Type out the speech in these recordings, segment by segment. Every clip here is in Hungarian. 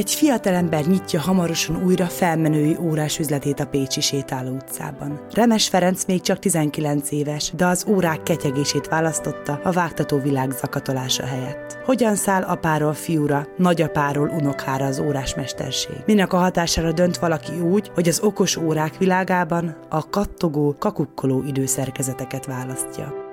Egy fiatalember nyitja hamarosan újra felmenői órás üzletét a Pécsi sétáló utcában. Remes Ferenc még csak 19 éves, de az órák ketyegését választotta a vágtató világ zakatolása helyett. Hogyan száll apáról fiúra, nagyapáról unokára az órásmesterség? Minek a hatására dönt valaki úgy, hogy az okos órák világában a kattogó, kakukkoló időszerkezeteket választja?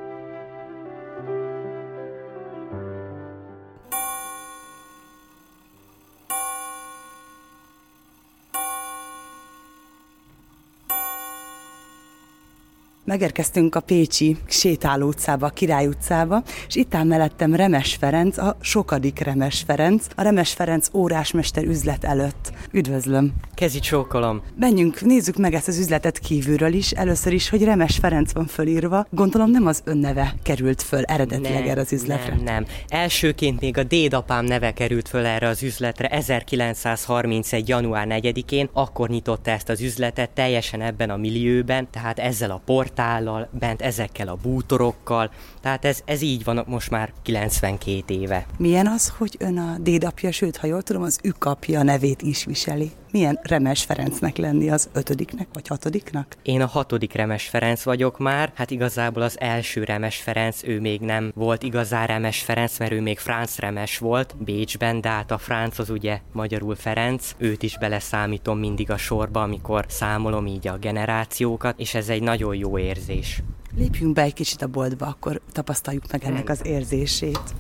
Megérkeztünk a Pécsi sétáló utcába, a Király utcába, és itt áll mellettem Remes Ferenc, a sokadik Remes Ferenc, a Remes Ferenc órásmester üzlet előtt. Üdvözlöm! Kezi csókolom! Menjünk, nézzük meg ezt az üzletet kívülről is. Először is, hogy Remes Ferenc van fölírva. Gondolom nem az ön neve került föl eredetileg Nem, erre az üzletre. Nem, nem. Elsőként még a dédapám neve került föl erre az üzletre 1931. január 4-én, akkor nyitotta ezt az üzletet teljesen ebben a millióben, tehát ezzel a portállal, bent ezekkel a bútorokkal, tehát ez, ez így van most már 92 éve. Milyen az, hogy ön a dédapja, sőt, ha jól tudom, az ükapja nevét is viseli? Milyen Remes Ferencnek lenni az ötödiknek vagy hatodiknak? Én a hatodik Remes Ferenc vagyok már, hát igazából az első Remes Ferenc, ő még nem volt igazán Remes Ferenc, mert ő még Franz Remes volt Bécsben, de hát a Franz az ugye magyarul Ferenc, őt is beleszámítom mindig a sorba, amikor számolom így a generációkat, és ez egy nagyon jó érzés. Lépjünk be egy kicsit a boltba, akkor tapasztaljuk meg ennek az érzését.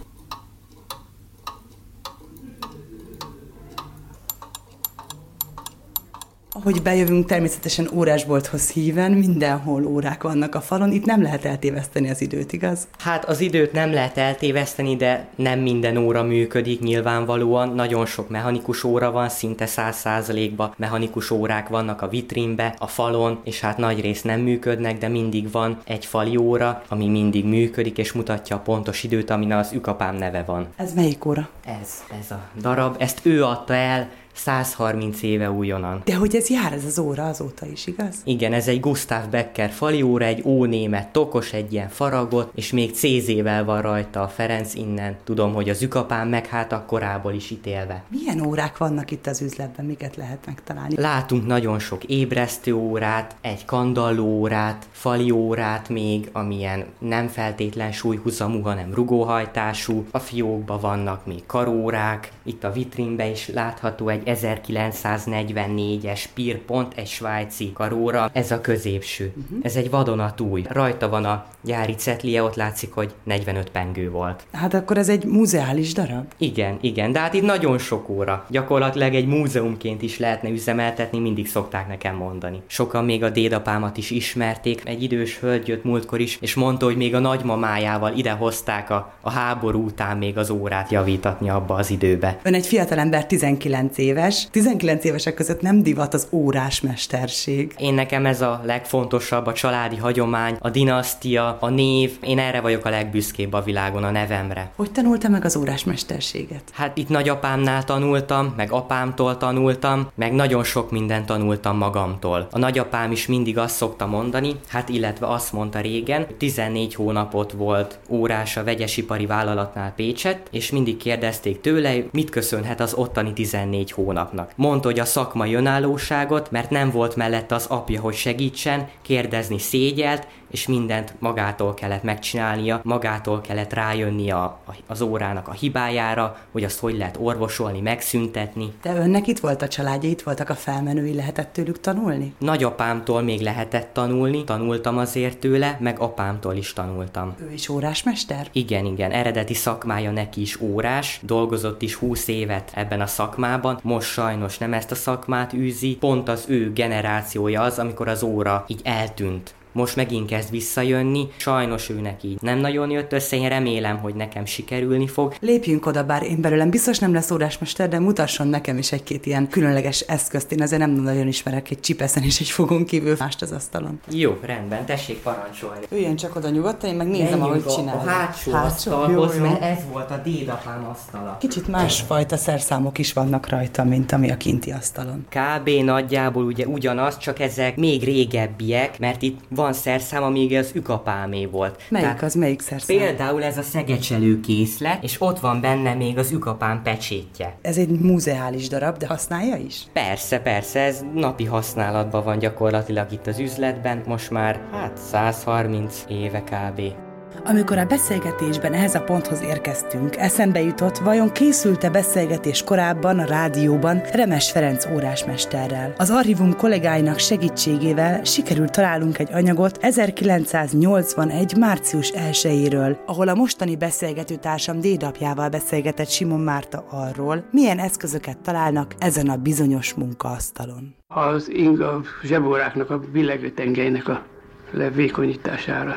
Ahogy bejövünk, természetesen órásbolthoz híven, mindenhol órák vannak a falon, itt nem lehet eltéveszteni az időt, igaz? Hát az időt nem lehet eltéveszteni, de nem minden óra működik nyilvánvalóan. Nagyon sok mechanikus óra van, szinte száz százalékban mechanikus órák vannak a vitrínbe, a falon, és hát nagy rész nem működnek, de mindig van egy fali óra, ami mindig működik, és mutatja a pontos időt, amin az ükapám neve van. Ez melyik óra? Ez, ez a darab, ezt ő adta el 130 éve újonnan. De hogy ez jár ez az óra azóta is, igaz? Igen, ez egy Gustav Becker falióra, egy ónémet tokos, egy ilyen faragot, és még CZ-vel van rajta a Ferenc innen. Tudom, hogy az ükapám meg hát a korából is ítélve. Milyen órák vannak itt az üzletben, miket lehet megtalálni? Látunk nagyon sok ébresztő órát, egy kandalló órát, fali órát még, amilyen nem feltétlen súlyhuzamú, hanem rugóhajtású. A fiókban vannak még karórák, itt a vitrínben is látható egy 1944-es Pierpont, egy svájci karóra, ez a középső. Uh-huh. Ez egy vadonatúj. Rajta van a gyári cetlie, ott látszik, hogy 45 pengő volt. Hát akkor ez egy muzeális darab? Igen, igen, de hát itt nagyon sok óra. Gyakorlatilag egy múzeumként is lehetne üzemeltetni, mindig szokták nekem mondani. Sokan még a dédapámat is ismerték. Egy idős hölgy jött múltkor is, és mondta, hogy még a nagymamájával ide hozták a, a háború után még az órát javítatni abba az időbe. Ön egy fiatalember 19 éves. 19 évesek között nem divat az órás mesterség. Én nekem ez a legfontosabb, a családi hagyomány, a dinasztia, a név. Én erre vagyok a legbüszkébb a világon, a nevemre. Hogy tanulta meg az órás mesterséget? Hát itt nagyapámnál tanultam, meg apámtól tanultam, meg nagyon sok mindent tanultam magamtól. A nagyapám is mindig azt szokta mondani, hát illetve azt mondta régen, hogy 14 hónapot volt órás a vegyesipari vállalatnál Pécset, és mindig kérdezték tőle, mit köszönhet az ottani 14 hónapnak. Mondta, hogy a szakmai önállóságot, mert nem volt mellette az apja, hogy segítsen, kérdezni szégyelt, és mindent magától kellett megcsinálnia, magától kellett rájönni a, az órának a hibájára, hogy azt hogy lehet orvosolni, megszüntetni. De önnek itt volt a családja, itt voltak a felmenői, lehetett tőlük tanulni? Nagyapámtól még lehetett tanulni, tanultam azért tőle, meg apámtól is tanultam. Ő is órásmester? Igen, igen, eredeti szakmája neki is órás, dolgozott is 20 évet ebben a szakmában, most sajnos nem ezt a szakmát űzi, pont az ő generációja az, amikor az óra így eltűnt most megint kezd visszajönni. Sajnos ő neki nem nagyon jött össze, én remélem, hogy nekem sikerülni fog. Lépjünk oda, bár én belőlem biztos nem lesz órásmester, de mutasson nekem is egy-két ilyen különleges eszközt. Én azért nem nagyon ismerek egy csipeszen és egy fogon kívül mást az asztalon. Jó, rendben, tessék parancsolni. Üljön csak oda nyugodtan, én meg nézem, ahogy csinálja. A hátsó, hátsó asztalhoz, jó, jó. mert ez volt a dédapám asztala. Kicsit másfajta szerszámok is vannak rajta, mint ami a kinti asztalon. Kb. nagyjából ugye ugyanaz, csak ezek még régebbiek, mert itt van szerszám, amíg az ükapámé volt. Melyik Tehát az, melyik szerszám? Például ez a szegecselő készlet, és ott van benne még az ükapám pecsétje. Ez egy muzeális darab, de használja is? Persze, persze, ez napi használatban van gyakorlatilag itt az üzletben, most már hát 130 éve kb. Amikor a beszélgetésben ehhez a ponthoz érkeztünk, eszembe jutott, vajon készült-e beszélgetés korábban a rádióban Remes Ferenc órásmesterrel. Az archívum kollégáinak segítségével sikerült találnunk egy anyagot 1981. március 1-éről, ahol a mostani beszélgető társam dédapjával beszélgetett Simon Márta arról, milyen eszközöket találnak ezen a bizonyos munkaasztalon. Az inga zsebóráknak, a billegőtengelynek a levékonyítására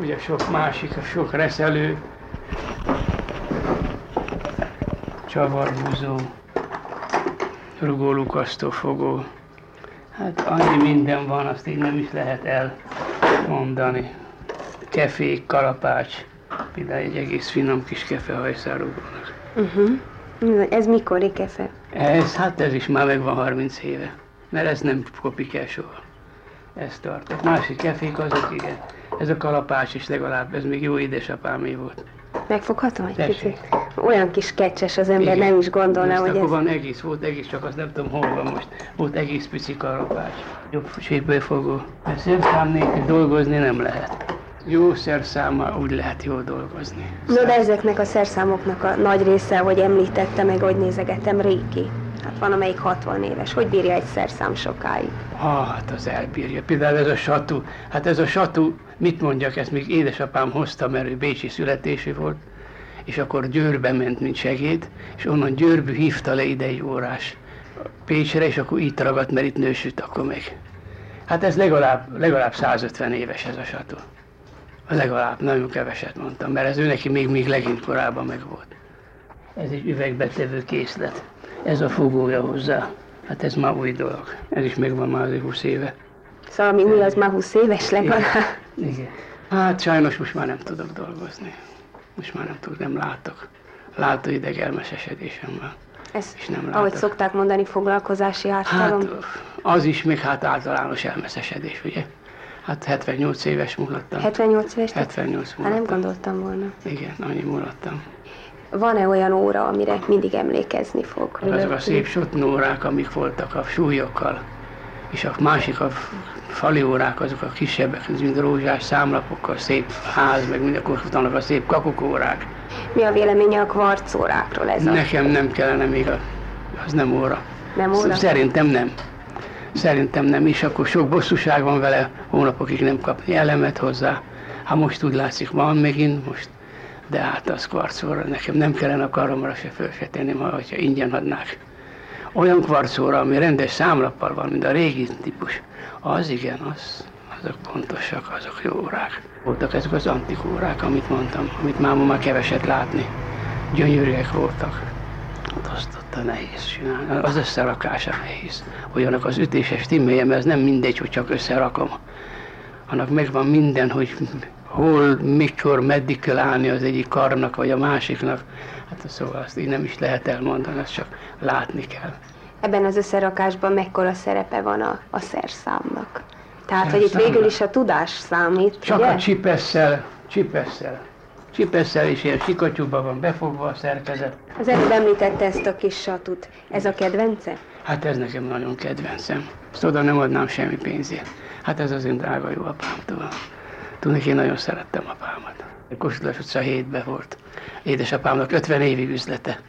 ugye sok másik, sok reszelő, csavarbúzó, rugólukasztófogó. Hát annyi minden van, azt így nem is lehet elmondani. Kefék, kalapács, például egy egész finom kis kefehajszárugónak. Uh-huh. Ez mikori kefe? Ez, hát ez is már megvan 30 éve, mert ez nem kopik el soha. Ez tartott. Másik kefék azok, igen. Ez a kalapás is legalább, ez még jó édesapámé volt. Megfoghatom egy kicsit? Olyan kis kecses az ember Igen. nem is gondolná, hogy ez... van egész, volt egész, csak azt nem tudom hol van most. Volt egész pici kalapács. Jobb ségbőfogó. Mert szerszám nélkül dolgozni nem lehet. Jó szerszámmal úgy lehet jól dolgozni. No, de ezeknek a szerszámoknak a nagy része, hogy említette, meg hogy nézegettem, régi. Hát van, amelyik 60 éves. Hogy bírja egy szerszám sokáig? Hát az elbírja. Például ez a satú. Hát ez a satú, mit mondjak, ezt még édesapám hozta, mert ő bécsi születésű volt, és akkor Győrbe ment, mint segéd, és onnan Győrbű hívta le ide egy órás Pécsre, és akkor itt ragadt, mert itt nősült akkor még. Hát ez legalább, legalább 150 éves ez a satú. Legalább, nagyon keveset mondtam, mert ez ő neki még, még legint korábban meg volt. Ez egy üvegbetevő készlet. Ez a fogója hozzá. Hát ez már új dolog. Ez is megvan már azért 20 éve. Szóval ami új, az már 20 éves legalább. Igen. Igen. Hát sajnos most már nem tudok dolgozni. Most már nem tudok, nem látok. Látóideg elmesesedésem van. Ez, és nem látok. ahogy szokták mondani, foglalkozási ártalom? Hát az is még hát általános elmeszesedés, ugye? Hát 78 éves mulattam. 78 éves? 78 mulattam. Hát nem gondoltam volna. Igen, annyi mulattam van-e olyan óra, amire mindig emlékezni fog? Azok a szép sotnórák, amik voltak a súlyokkal, és a másik a fali órák, azok a kisebbek, mint rózsás számlapokkal, szép ház, meg mindenkor utána a szép kakukórák. Mi a véleménye a kvarcórákról ez Nekem nem kellene még, a, az nem óra. Nem óra? Szerintem nem. Szerintem nem, is akkor sok bosszúság van vele, hónapokig nem kapni elemet hozzá. Ha most úgy látszik, van megint, most de hát az kvarcóra nekem nem kellene a karomra se föl se tenni, hogyha ingyen adnák. Olyan kvarcóra, ami rendes számlappal van, mint a régi típus, az igen, az, azok pontosak, azok jó órák. Voltak ezek az antik órák, amit mondtam, amit már ma már keveset látni. Gyönyörűek voltak. Hát azt ott nehéz csinálni. Az összerakása nehéz. Olyanak az ütéses timmelje, mert ez nem mindegy, hogy csak összerakom. Annak megvan minden, hogy hol, mikor, meddig kell állni az egyik karnak, vagy a másiknak. Hát szóval azt így nem is lehet elmondani, ezt csak látni kell. Ebben az összerakásban mekkora szerepe van a, a szerszámnak? Tehát, hogy itt végül is a tudás számít, Csak ugye? a csipesszel, csipesszel. Csipesszel is ilyen sikatyúban van befogva a szerkezet. Az előbb említette ezt a kis satut. Ez a kedvence? Hát ez nekem nagyon kedvencem. Ezt oda nem adnám semmi pénzért. Hát ez az én drága jó apámtól. Tudni, én nagyon szerettem apámat. Kossuth utca 7 volt. Édesapámnak 50 évig üzlete.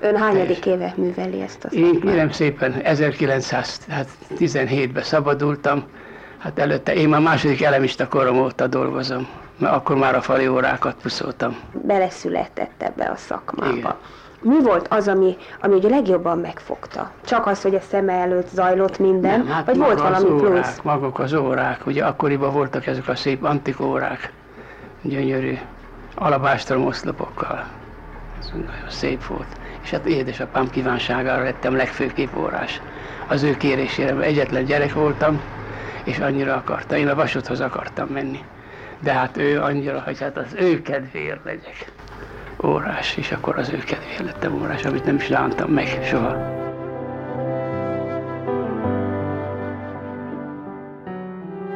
Ön hányadik éve műveli ezt a Én kérem szépen 1917-ben szabadultam, hát előtte én már második elemista korom óta dolgozom, mert akkor már a fali órákat puszoltam. Beleszületett ebbe a szakmába. Igen. Mi volt az, ami, ami ugye legjobban megfogta? Csak az, hogy a szeme előtt zajlott minden, Nem, hát vagy volt valami az plusz? órák, maguk az órák, ugye akkoriban voltak ezek a szép antikórák, gyönyörű alabástrom oszlopokkal. Ez nagyon szép volt. És hát édesapám kívánságára lettem legfőképp órás. Az ő kérésére, mert egyetlen gyerek voltam, és annyira akarta. Én a vasodhoz akartam menni. De hát ő annyira, hogy hát az ő kedvéért legyek órás, és akkor az ő kedvéért lettem órás, amit nem is lántam meg soha.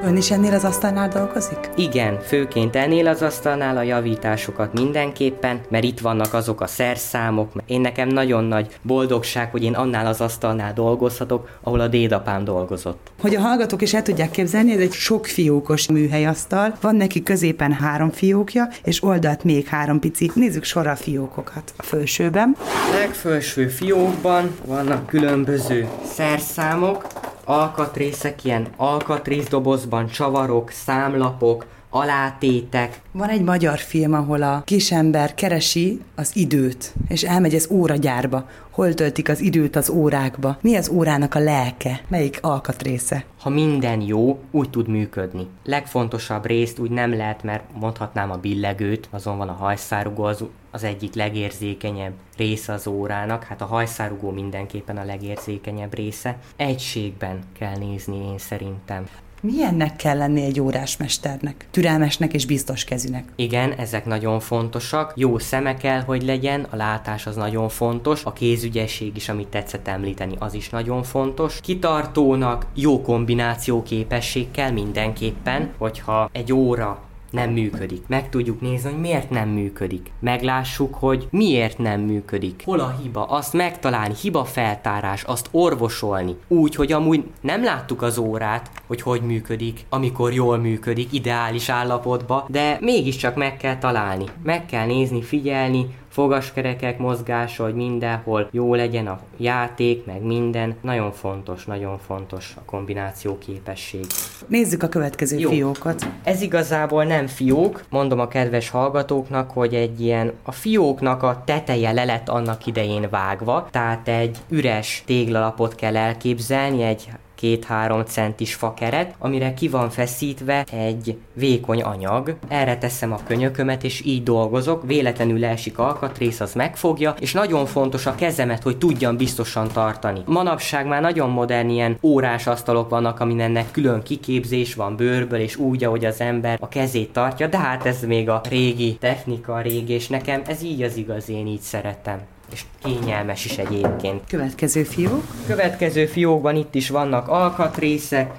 Ön is ennél az asztalnál dolgozik? Igen, főként ennél az asztalnál a javításokat mindenképpen, mert itt vannak azok a szerszámok. Én nekem nagyon nagy boldogság, hogy én annál az asztalnál dolgozhatok, ahol a dédapám dolgozott. Hogy a hallgatók is el tudják képzelni, ez egy sok fiókos műhelyasztal, van neki középen három fiókja, és oldalt még három pici. Nézzük sorra a fiókokat a felsőben. Legfelső fiókban vannak különböző szerszámok, alkatrészek, ilyen alkatrészdobozban, csavarok, számlapok, alátétek. Van egy magyar film, ahol a kisember keresi az időt, és elmegy az óragyárba. Hol töltik az időt az órákba? Mi az órának a lelke? Melyik alkatrésze? Ha minden jó, úgy tud működni. Legfontosabb részt úgy nem lehet, mert mondhatnám a billegőt, azon van a hajszárugó, az, az egyik legérzékenyebb része az órának. Hát a hajszárugó mindenképpen a legérzékenyebb része. Egységben kell nézni én szerintem. Milyennek kell lenni egy órásmesternek? Türelmesnek és biztos kezűnek. Igen, ezek nagyon fontosak. Jó szeme kell, hogy legyen, a látás az nagyon fontos, a kézügyesség is, amit tetszett említeni, az is nagyon fontos. Kitartónak jó kombináció képesség kell mindenképpen, hogyha egy óra nem működik. Meg tudjuk nézni, hogy miért nem működik. Meglássuk, hogy miért nem működik. Hol a hiba? Azt megtalálni, hiba feltárás, azt orvosolni. Úgy, hogy amúgy nem láttuk az órát, hogy hogy működik, amikor jól működik, ideális állapotba, de mégiscsak meg kell találni. Meg kell nézni, figyelni, fogaskerekek mozgása, hogy mindenhol jó legyen a játék, meg minden. Nagyon fontos, nagyon fontos a kombináció képesség. Nézzük a következő Jó. fiókot. Ez igazából nem fiók, mondom a kedves hallgatóknak, hogy egy ilyen, a fióknak a teteje le lett annak idején vágva, tehát egy üres téglalapot kell elképzelni, egy két-három centis fakeret, amire ki van feszítve egy vékony anyag. Erre teszem a könyökömet, és így dolgozok. Véletlenül leesik alkatrész, az megfogja, és nagyon fontos a kezemet, hogy tudjam biztosan tartani. Manapság már nagyon modern ilyen órás asztalok vannak, amin ennek külön kiképzés van bőrből, és úgy, ahogy az ember a kezét tartja, de hát ez még a régi technika, régi, és nekem ez így az igaz, én így szeretem. És kényelmes is egyébként. Következő fiók. Következő fiókban itt is vannak alkatrészek,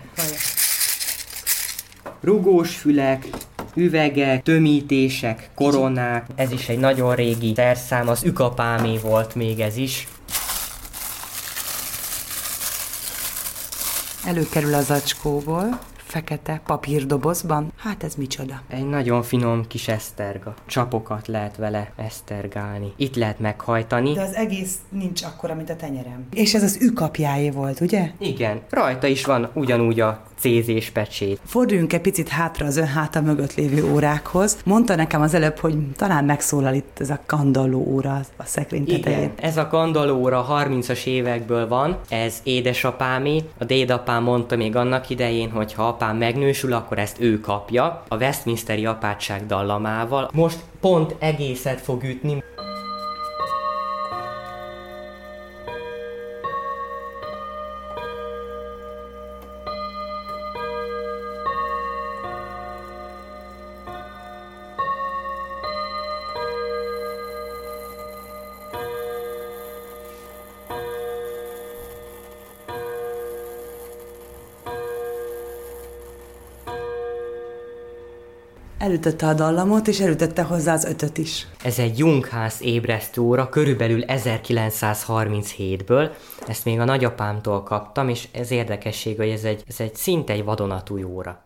rugós fülek, üvegek, tömítések, koronák. Ez is egy nagyon régi szerszám, az ükapámé volt még ez is. Előkerül az zacskóból, fekete papírdobozban. Hát ez micsoda? Egy nagyon finom kis eszterga. Csapokat lehet vele esztergálni. Itt lehet meghajtani. De az egész nincs akkora, mint a tenyerem. És ez az ükapjáé volt, ugye? Igen, rajta is van ugyanúgy a cézés pecsét. Forduljunk egy picit hátra az ön háta mögött lévő órákhoz. Mondta nekem az előbb, hogy talán megszólal itt ez a kandalló óra a szekrény tetején. Igen, ez a kandallóra 30-as évekből van, ez édesapámé. A dédapám mondta még annak idején, hogy ha apám megnősül, akkor ezt ő kapja, a Westminsteri apátság dallamával. Most pont egészet fog ütni. Elütötte a dallamot, és elütötte hozzá az ötöt is. Ez egy Jungház ébresztő óra, körülbelül 1937-ből. Ezt még a nagyapámtól kaptam, és ez érdekesség, hogy ez egy, ez egy szinte egy vadonatúj óra.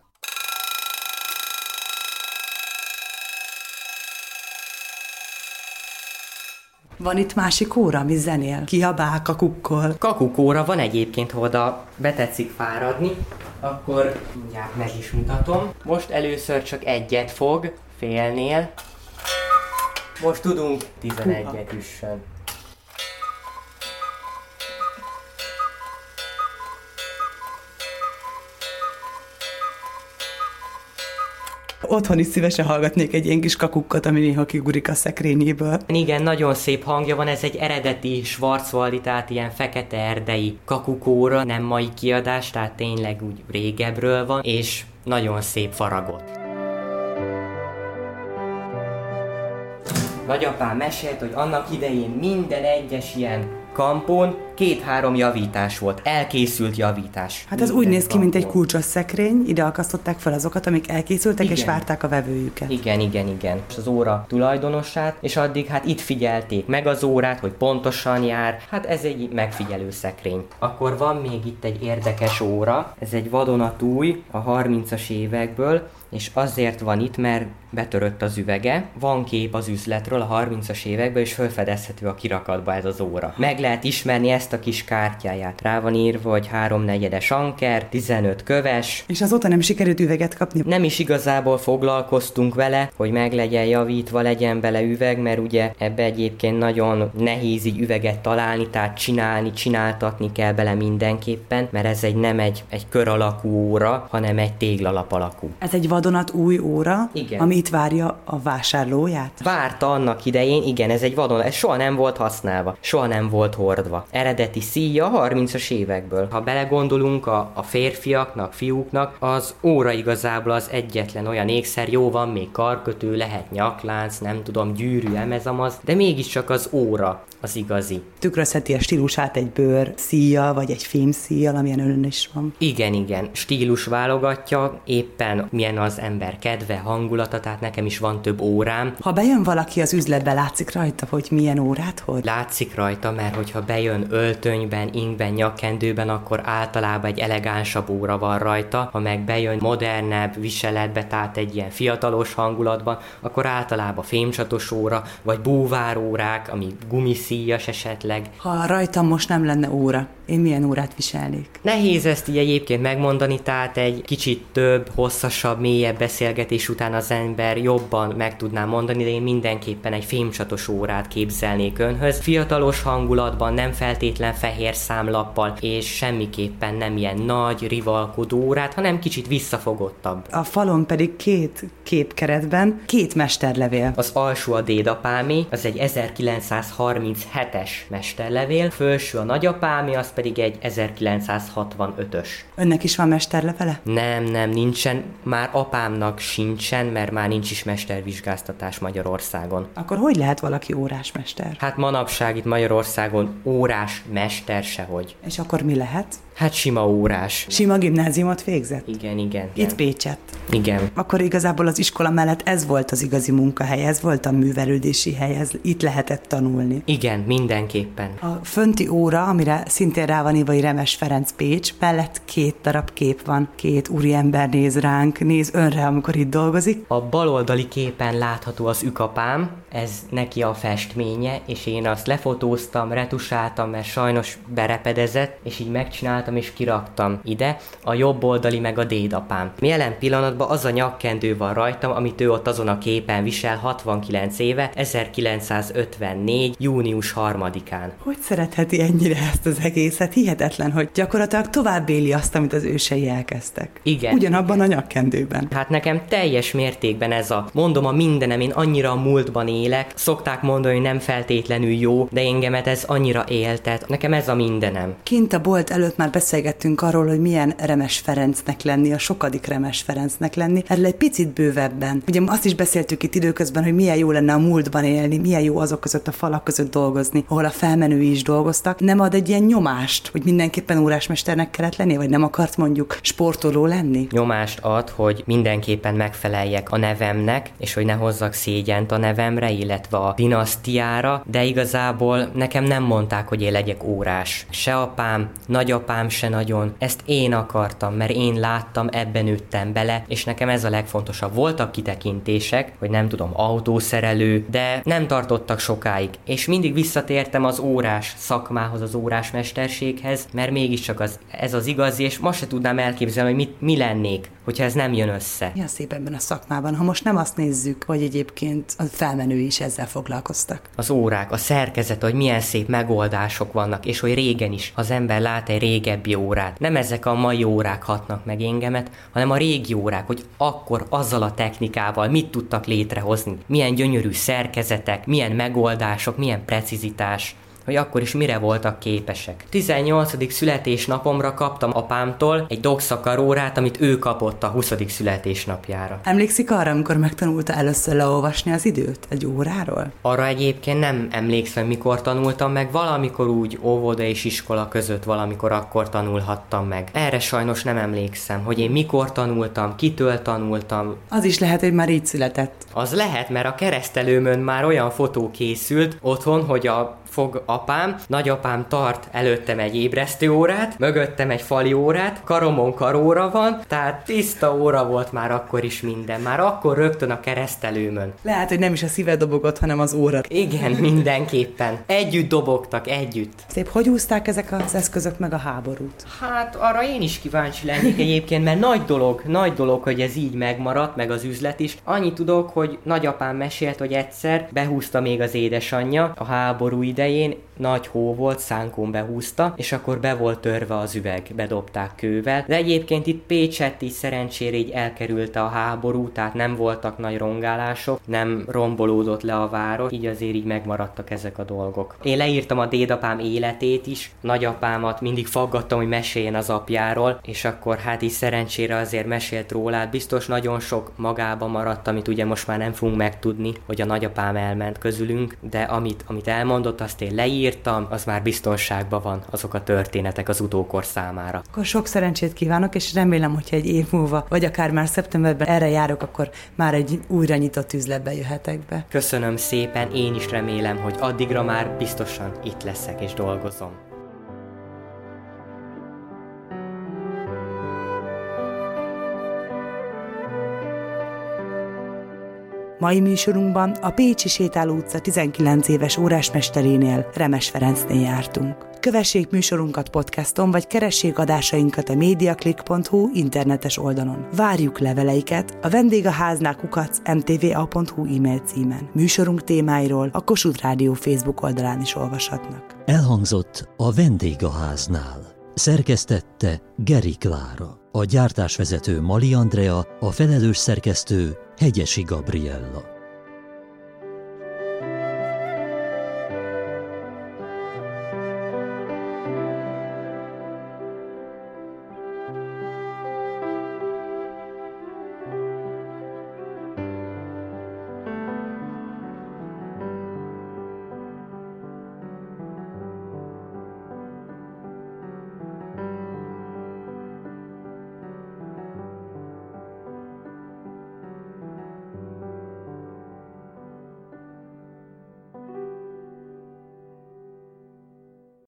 Van itt másik óra, ami zenél? Kiabál, kakukkol. Kakukóra van egyébként, ha oda betetszik fáradni, akkor mindjárt meg is mutatom. Most először csak egyet fog, félnél. Most tudunk 11-et üssön. Otthon is szívesen hallgatnék egy ilyen kis kakukkot, ami néha kigurik a szekrényéből. Igen, nagyon szép hangja van, ez egy eredeti Schwarzwaldi, tehát ilyen fekete erdei kakukóra, nem mai kiadás, tehát tényleg úgy régebről van, és nagyon szép faragot. Nagyapám mesélt, hogy annak idején minden egyes ilyen kampón két-három javítás volt, elkészült javítás. Hát ez úgy néz ki, mint egy kulcsos szekrény, ide akasztották fel azokat, amik elkészültek, Igen. és várták a vevőjüket. Igen, igen, igen. És az óra tulajdonosát, és addig hát itt figyelték meg az órát, hogy pontosan jár. Hát ez egy megfigyelő szekrény. Akkor van még itt egy érdekes óra, ez egy vadonatúj a 30-as évekből, és azért van itt, mert betörött az üvege, van kép az üzletről a 30-as évekből, és felfedezhető a kirakatba ez az óra. Meg lehet ismerni ezt a kis kártyáját. Rá van írva, hogy 3 negyedes anker, 15 köves, És azóta nem sikerült üveget kapni. nem is igazából foglalkoztunk vele, hogy meg legyen javítva, legyen bele üveg, mert ugye ebbe egyébként nagyon nehéz így üveget találni, tehát csinálni, csináltatni kell bele mindenképpen, mert ez egy nem egy, egy kör alakú óra, hanem egy téglalap alakú. Ez egy vadonat új óra, Igen. ami itt várja a vásárlóját. Várta annak idején, igen, ez egy vadon, ez soha nem volt használva, soha nem volt hordva. Eredeti szíja 30-as évekből. Ha belegondolunk a, a férfiaknak, fiúknak, az óra igazából az egyetlen olyan ékszer, jó van még karkötő, lehet nyaklánc, nem tudom, gyűrű, emezamaz, de mégiscsak az óra az igazi. Tükrözheti a stílusát egy bőr szíjjal, vagy egy fém szíjjal, amilyen önön is van. Igen, igen, stílus válogatja, éppen milyen az ember kedve, hangulata, tehát nekem is van több órám, Ha bejön valaki az üzletbe, látszik rajta, hogy milyen órát hord? Látszik rajta, mert hogyha bejön öltönyben, ingben, nyakkendőben, akkor általában egy elegánsabb óra van rajta, ha meg bejön modernebb viseletbe, tehát egy ilyen fiatalos hangulatban, akkor általában fémcsatos óra, vagy búvárórák, ami gumiszíjas esetleg. Ha rajtam most nem lenne óra, én milyen órát viselnék? Nehéz ezt így egyébként megmondani, tehát egy kicsit több, hosszasabb, mélyebb beszélgetés után az ember jobban meg tudná mondani, de én mindenképpen egy fémcsatos órát képzelnék önhöz. Fiatalos hangulatban, nem feltétlen fehér számlappal, és semmiképpen nem ilyen nagy, rivalkodó órát, hanem kicsit visszafogottabb. A falon pedig két képkeretben két mesterlevél. Az alsó a dédapámé, az egy 1937-es mesterlevél, felső a nagyapámé, az pedig egy 1965-ös. Önnek is van mesterlevele? Nem, nem, nincsen. Már apámnak sincsen, mert már nincs is mestervizsgáztatás Magyarországon. Akkor hogy lehet valaki órásmester? Hát manapság itt Magyarországon órás mester sehogy. És akkor mi lehet? Hát sima órás. Sima gimnáziumot végzett? Igen, igen. Itt igen. Pécset. Igen. Akkor igazából az iskola mellett ez volt az igazi munkahely, ez volt a művelődési hely, ez itt lehetett tanulni. Igen, mindenképpen. A fönti óra, amire szintén rá van írva, Remes Ferenc Pécs, mellett két darab kép van, két úriember néz ránk, néz önre, amikor itt dolgozik. A baloldali képen látható az ükapám, ez neki a festménye, és én azt lefotóztam, retusáltam, mert sajnos berepedezett, és így megcsináltam és kiraktam ide. A jobb oldali meg a dédapám. Jelen pillanatban az a nyakkendő van rajtam, amit ő ott azon a képen visel 69 éve, 1954. június 3-án. Hogy szeretheti ennyire ezt az egészet? Hihetetlen, hogy gyakorlatilag tovább éli azt, amit az ősei elkezdtek. Igen. Ugyanabban a nyakkendőben. Hát nekem teljes mértékben ez a, mondom a mindenem, én annyira a múltban élek, szokták mondani, hogy nem feltétlenül jó, de engemet ez annyira éltet, nekem ez a mindenem. Kint a bolt előtt már beszélgettünk arról, hogy milyen Remes Ferencnek lenni, a sokadik Remes Ferencnek lenni. Erről egy picit bővebben. Ugye azt is beszéltük itt időközben, hogy milyen jó lenne a múltban élni, milyen jó azok között a falak között dolgozni, ahol a felmenői is dolgoztak. Nem ad egy ilyen nyomást, hogy mindenképpen órásmesternek kellett lenni, vagy nem akart mondjuk sportoló lenni? Nyomást ad, hogy mindenképpen megfeleljek a nevemnek, és hogy ne hozzak szégyent a nevemre, illetve a dinasztiára, de igazából nekem nem mondták, hogy én legyek órás. Se apám, nagyapám se nagyon. Ezt én akartam, mert én láttam, ebben nőttem bele, és nekem ez a legfontosabb. Voltak kitekintések, hogy nem tudom, autószerelő, de nem tartottak sokáig. És mindig visszatértem az órás szakmához, az órás mesterséghez, mert mégiscsak az, ez az igazi, és most se tudnám elképzelni, hogy mit, mi lennék, hogyha ez nem jön össze. Mi a szép ebben a szakmában, ha most nem azt nézzük, hogy egyébként a felmenői is ezzel foglalkoztak. Az órák, a szerkezet, hogy milyen szép megoldások vannak, és hogy régen is, az ember lát egy régen régebbi órát. Nem ezek a mai órák hatnak meg engemet, hanem a régi órák, hogy akkor azzal a technikával mit tudtak létrehozni, milyen gyönyörű szerkezetek, milyen megoldások, milyen precizitás hogy akkor is mire voltak képesek. 18. születésnapomra kaptam apámtól egy dogszakaróra, amit ő kapott a 20. születésnapjára. Emlékszik arra, amikor megtanulta először leolvasni az időt egy óráról? Arra egyébként nem emlékszem, mikor tanultam meg, valamikor úgy óvoda és iskola között valamikor akkor tanulhattam meg. Erre sajnos nem emlékszem, hogy én mikor tanultam, kitől tanultam. Az is lehet, hogy már így született. Az lehet, mert a keresztelőmön már olyan fotó készült otthon, hogy a fog apám, nagyapám tart előttem egy ébresztő órát, mögöttem egy fali órát, karomon karóra van, tehát tiszta óra volt már akkor is minden, már akkor rögtön a keresztelőmön. Lehet, hogy nem is a szíved dobogott, hanem az óra. Igen, mindenképpen. Együtt dobogtak, együtt. Szép, hogy úzták ezek az eszközök meg a háborút? Hát arra én is kíváncsi lennék egyébként, mert nagy dolog, nagy dolog, hogy ez így megmaradt, meg az üzlet is. Annyit tudok, hogy nagyapám mesélt, hogy egyszer behúzta még az édesanyja a háború ide idején nagy hó volt, szánkón behúzta, és akkor be volt törve az üveg, bedobták kővel. De egyébként itt Pécsett is szerencsére így elkerülte a háború, tehát nem voltak nagy rongálások, nem rombolódott le a város, így azért így megmaradtak ezek a dolgok. Én leírtam a dédapám életét is, nagyapámat mindig faggattam, hogy meséljen az apjáról, és akkor hát így szerencsére azért mesélt róla, hát biztos nagyon sok magába maradt, amit ugye most már nem fogunk megtudni, hogy a nagyapám elment közülünk, de amit, amit elmondott, azt én leírtam, az már biztonságban van azok a történetek az utókor számára. Akkor sok szerencsét kívánok, és remélem, hogyha egy év múlva, vagy akár már szeptemberben erre járok, akkor már egy újra nyitott üzletbe jöhetek be. Köszönöm szépen, én is remélem, hogy addigra már biztosan itt leszek és dolgozom. Mai műsorunkban a Pécsi Sétáló utca 19 éves órásmesterénél, Remes Ferencnél jártunk. Kövessék műsorunkat podcaston, vagy keressék adásainkat a mediaclick.hu internetes oldalon. Várjuk leveleiket a vendégháznál kukac mtva.hu e-mail címen. Műsorunk témáiról a Kossuth Rádió Facebook oldalán is olvashatnak. Elhangzott a vendégháznál. Szerkesztette Geri Klára. A gyártásvezető Mali Andrea, a felelős szerkesztő Hegyesi Gabriella.